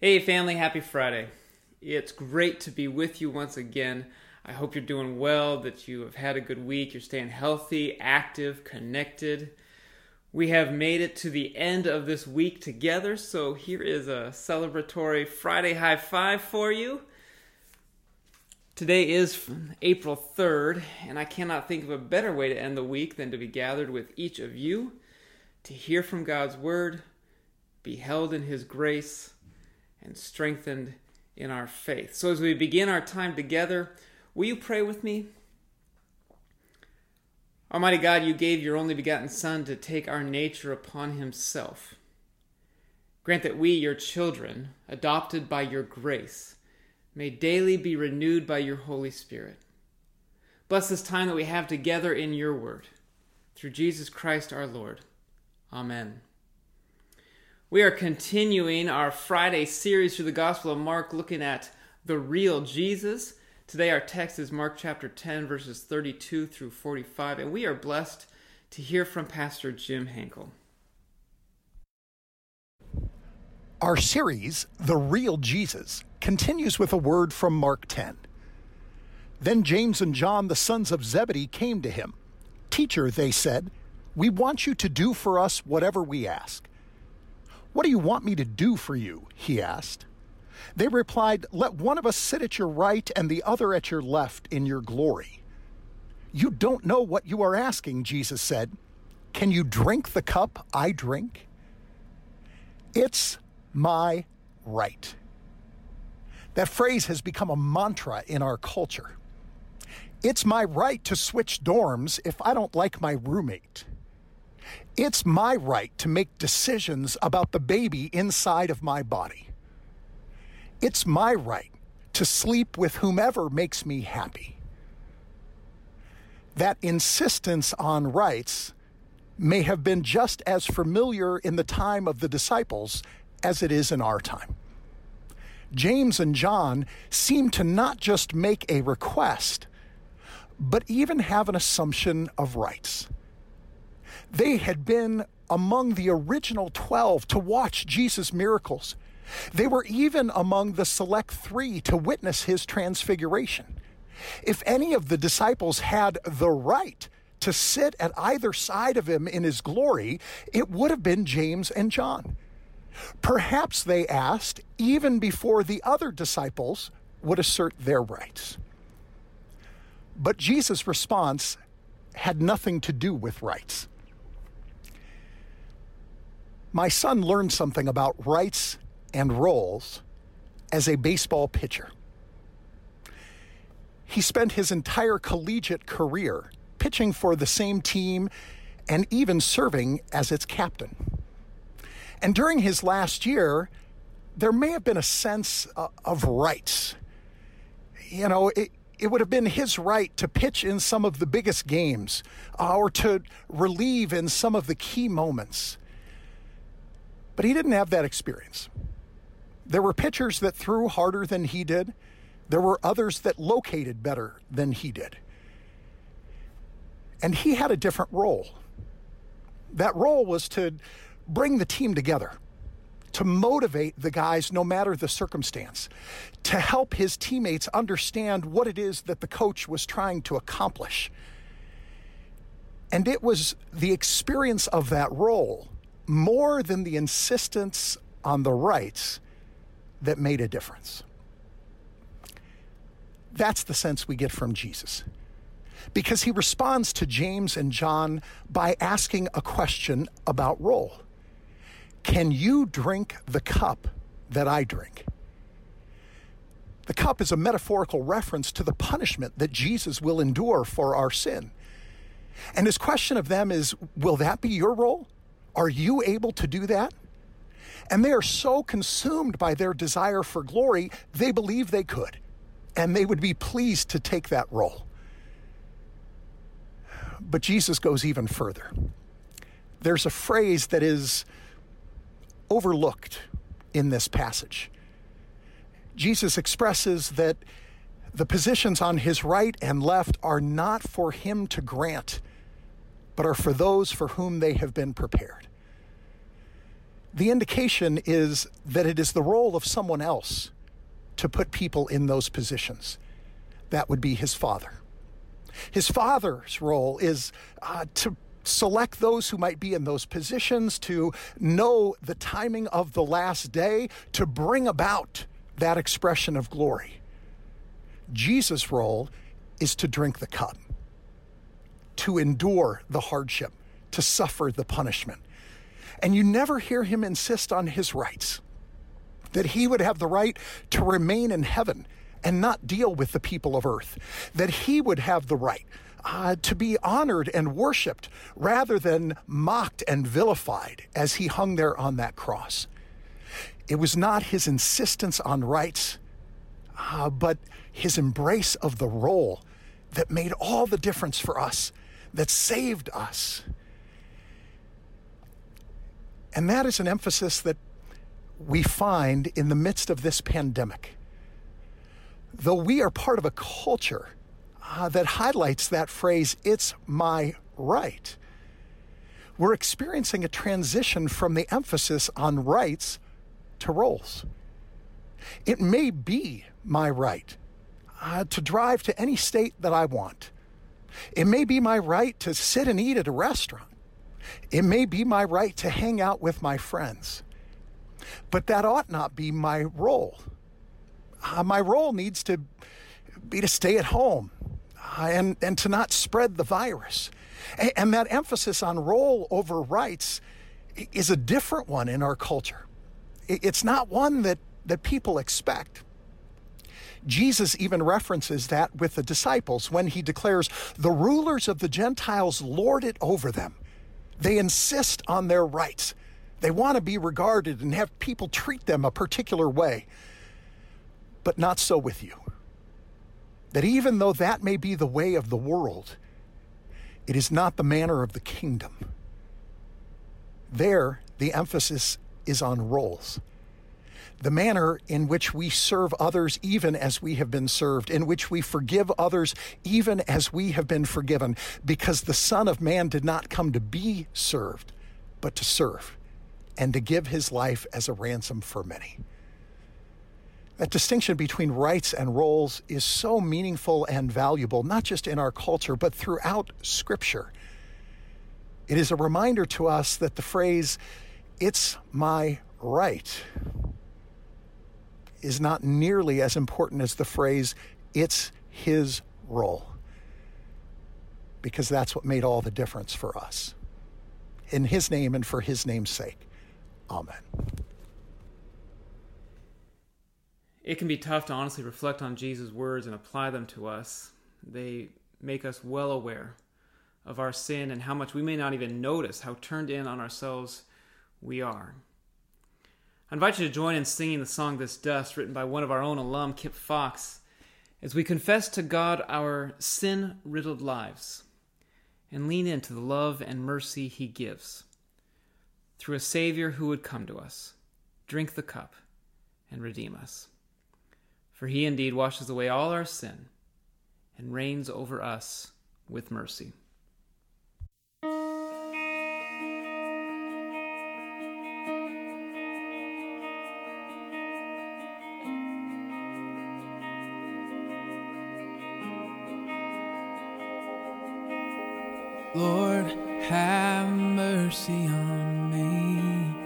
Hey, family, happy Friday. It's great to be with you once again. I hope you're doing well, that you have had a good week, you're staying healthy, active, connected. We have made it to the end of this week together, so here is a celebratory Friday high five for you. Today is April 3rd, and I cannot think of a better way to end the week than to be gathered with each of you to hear from God's Word, be held in His grace and strengthened in our faith. So, as we begin our time together, will you pray with me? Almighty God, you gave your only begotten Son to take our nature upon himself. Grant that we, your children, adopted by your grace, may daily be renewed by your Holy Spirit. Bless this time that we have together in your word. Through Jesus Christ our Lord. Amen. We are continuing our Friday series through the Gospel of Mark, looking at the real Jesus. Today, our text is Mark chapter 10, verses 32 through 45, and we are blessed to hear from Pastor Jim Henkell. Our series, The Real Jesus, continues with a word from Mark 10. Then James and John, the sons of Zebedee, came to him. Teacher, they said, we want you to do for us whatever we ask. What do you want me to do for you? he asked. They replied, Let one of us sit at your right and the other at your left in your glory. You don't know what you are asking, Jesus said. Can you drink the cup I drink? It's my right. That phrase has become a mantra in our culture. It's my right to switch dorms if I don't like my roommate. It's my right to make decisions about the baby inside of my body. It's my right to sleep with whomever makes me happy. That insistence on rights may have been just as familiar in the time of the disciples as it is in our time. James and John seem to not just make a request, but even have an assumption of rights. They had been among the original 12 to watch Jesus' miracles. They were even among the select three to witness his transfiguration. If any of the disciples had the right to sit at either side of him in his glory, it would have been James and John. Perhaps they asked even before the other disciples would assert their rights. But Jesus' response had nothing to do with rights my son learned something about rights and roles as a baseball pitcher. He spent his entire collegiate career pitching for the same team and even serving as its captain. And during his last year, there may have been a sense uh, of rights. You know, it, it would have been his right to pitch in some of the biggest games uh, or to relieve in some of the key moments. But he didn't have that experience. There were pitchers that threw harder than he did. There were others that located better than he did. And he had a different role. That role was to bring the team together, to motivate the guys no matter the circumstance, to help his teammates understand what it is that the coach was trying to accomplish. And it was the experience of that role more than the insistence on the rights that made a difference. That's the sense we get from Jesus. Because he responds to James and John by asking a question about role Can you drink the cup that I drink? The cup is a metaphorical reference to the punishment that Jesus will endure for our sin. And his question of them is Will that be your role? Are you able to do that? And they are so consumed by their desire for glory, they believe they could. And they would be pleased to take that role. But Jesus goes even further. There's a phrase that is overlooked in this passage. Jesus expresses that the positions on his right and left are not for him to grant, but are for those for whom they have been prepared. the indication is that it is the role of someone else to put people in those positions. That would be his father. His father's role is uh, to select those who might be in those positions, to know the timing of the last day, to bring about that expression of glory. Jesus' role is to drink the cup, to endure the hardship, to suffer the punishment. And you never hear him insist on his rights, that he would have the right to remain in heaven and not deal with the people of earth, that he would have the right uh, to be honored and worshiped rather than mocked and vilified as he hung there on that cross. It was not his insistence on rights, uh, but his embrace of the role that made all the difference for us, that saved us. And that is an emphasis that we find in the midst of this pandemic. Though we are part of a culture uh, that highlights that phrase, it's my right, we're experiencing a transition from the emphasis on rights to roles. It may be my right uh, to drive to any state that I want. It may be my right to sit and eat at a restaurant. It may be my right to hang out with my friends. But that ought not be my role. Uh, my role needs to be to stay at home uh, and, and to not spread the virus. And, and that emphasis on role over rights is a different one in our culture. It's not one that, that people expect. Jesus even references that with the disciples when he declares, The rulers of the Gentiles lord it over them. They insist on their rights. They want to be regarded and have people treat them a particular way. But not so with you. That even though that may be the way of the world, it is not the manner of the kingdom. There, the emphasis is on roles the manner in which we serve others even as we have been served, in which we forgive others even as we have been forgiven, because the Son of Man did not come to be served, but to serve and to give his life as a ransom for many. That distinction between rights and roles is so meaningful and valuable, not just in our culture, but throughout Scripture. It is a reminder to us that the phrase, it's my right, is not nearly as important as the phrase, it's his role. Because that's what made all the difference for us. In his name and for his name's sake. Amen. It can be tough to honestly reflect on Jesus' words and apply them to us. They make us well aware of our sin and how much we may not even notice how turned in on ourselves we are. I invite you to join in singing the song This Dust, written by one of our own alum, Kip Fox, as we confess to God our sin riddled lives and lean into the love and mercy He gives through a Savior who would come to us, drink the cup, and redeem us. For He indeed washes away all our sin and reigns over us with mercy. Lord, have mercy on me.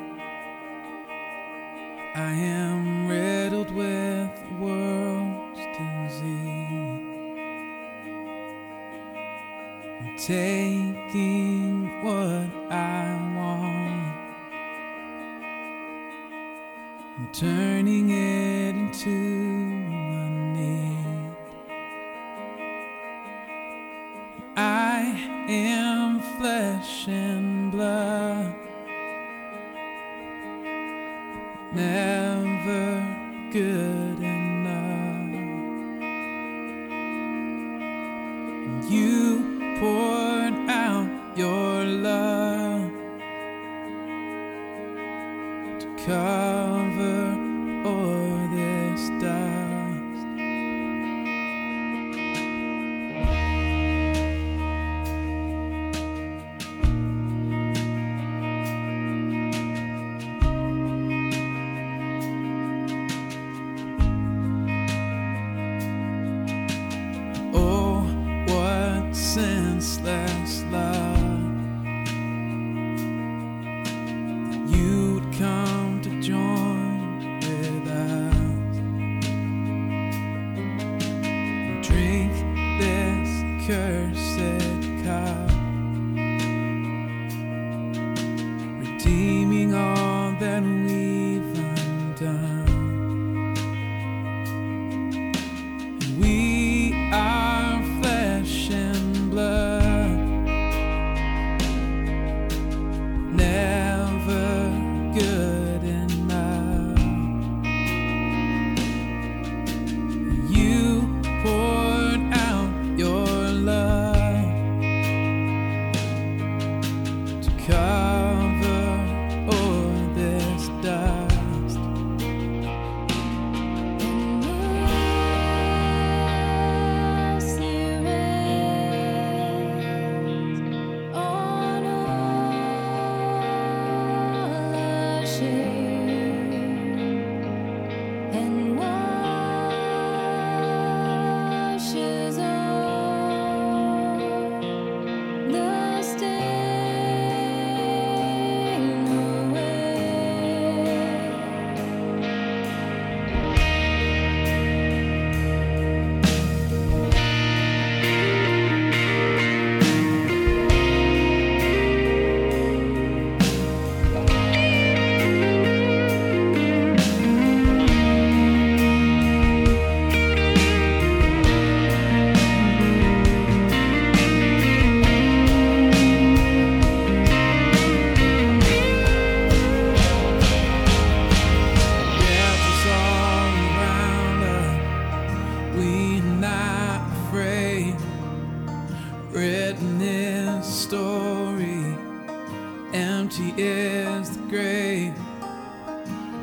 I am riddled with world's disease. I'm taking what I want and turning it into love to cover Empty is the grave.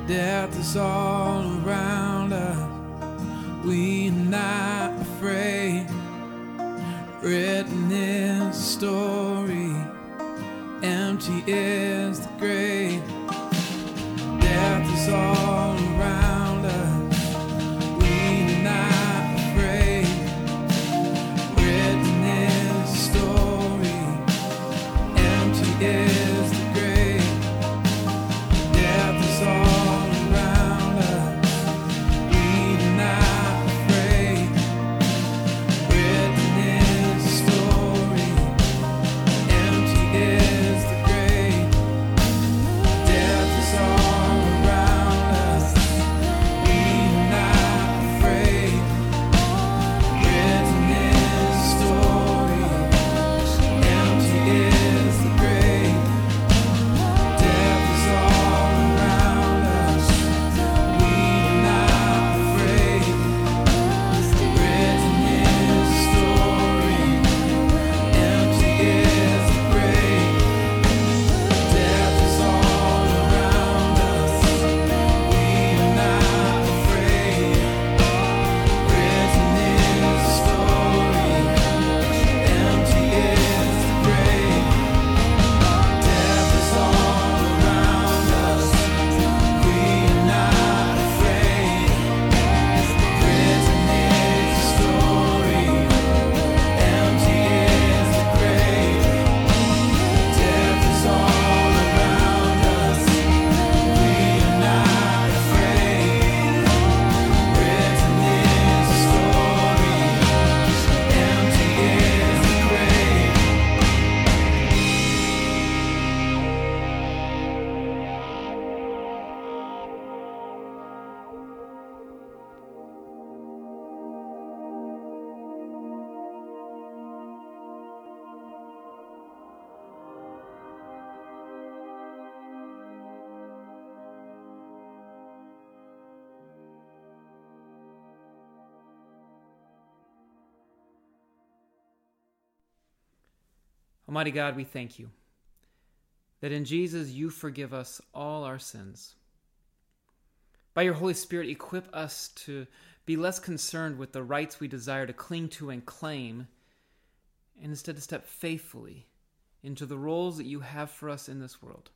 Death is all around us. We're not afraid. Written is the story. Empty is Almighty God, we thank you that in Jesus you forgive us all our sins. By your Holy Spirit, equip us to be less concerned with the rights we desire to cling to and claim, and instead to step faithfully into the roles that you have for us in this world.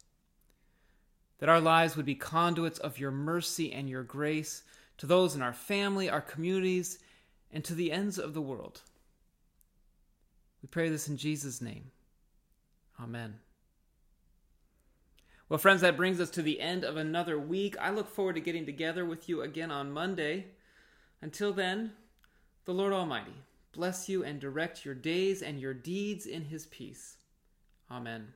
That our lives would be conduits of your mercy and your grace to those in our family, our communities, and to the ends of the world. We pray this in Jesus' name. Amen. Well, friends, that brings us to the end of another week. I look forward to getting together with you again on Monday. Until then, the Lord Almighty bless you and direct your days and your deeds in his peace. Amen.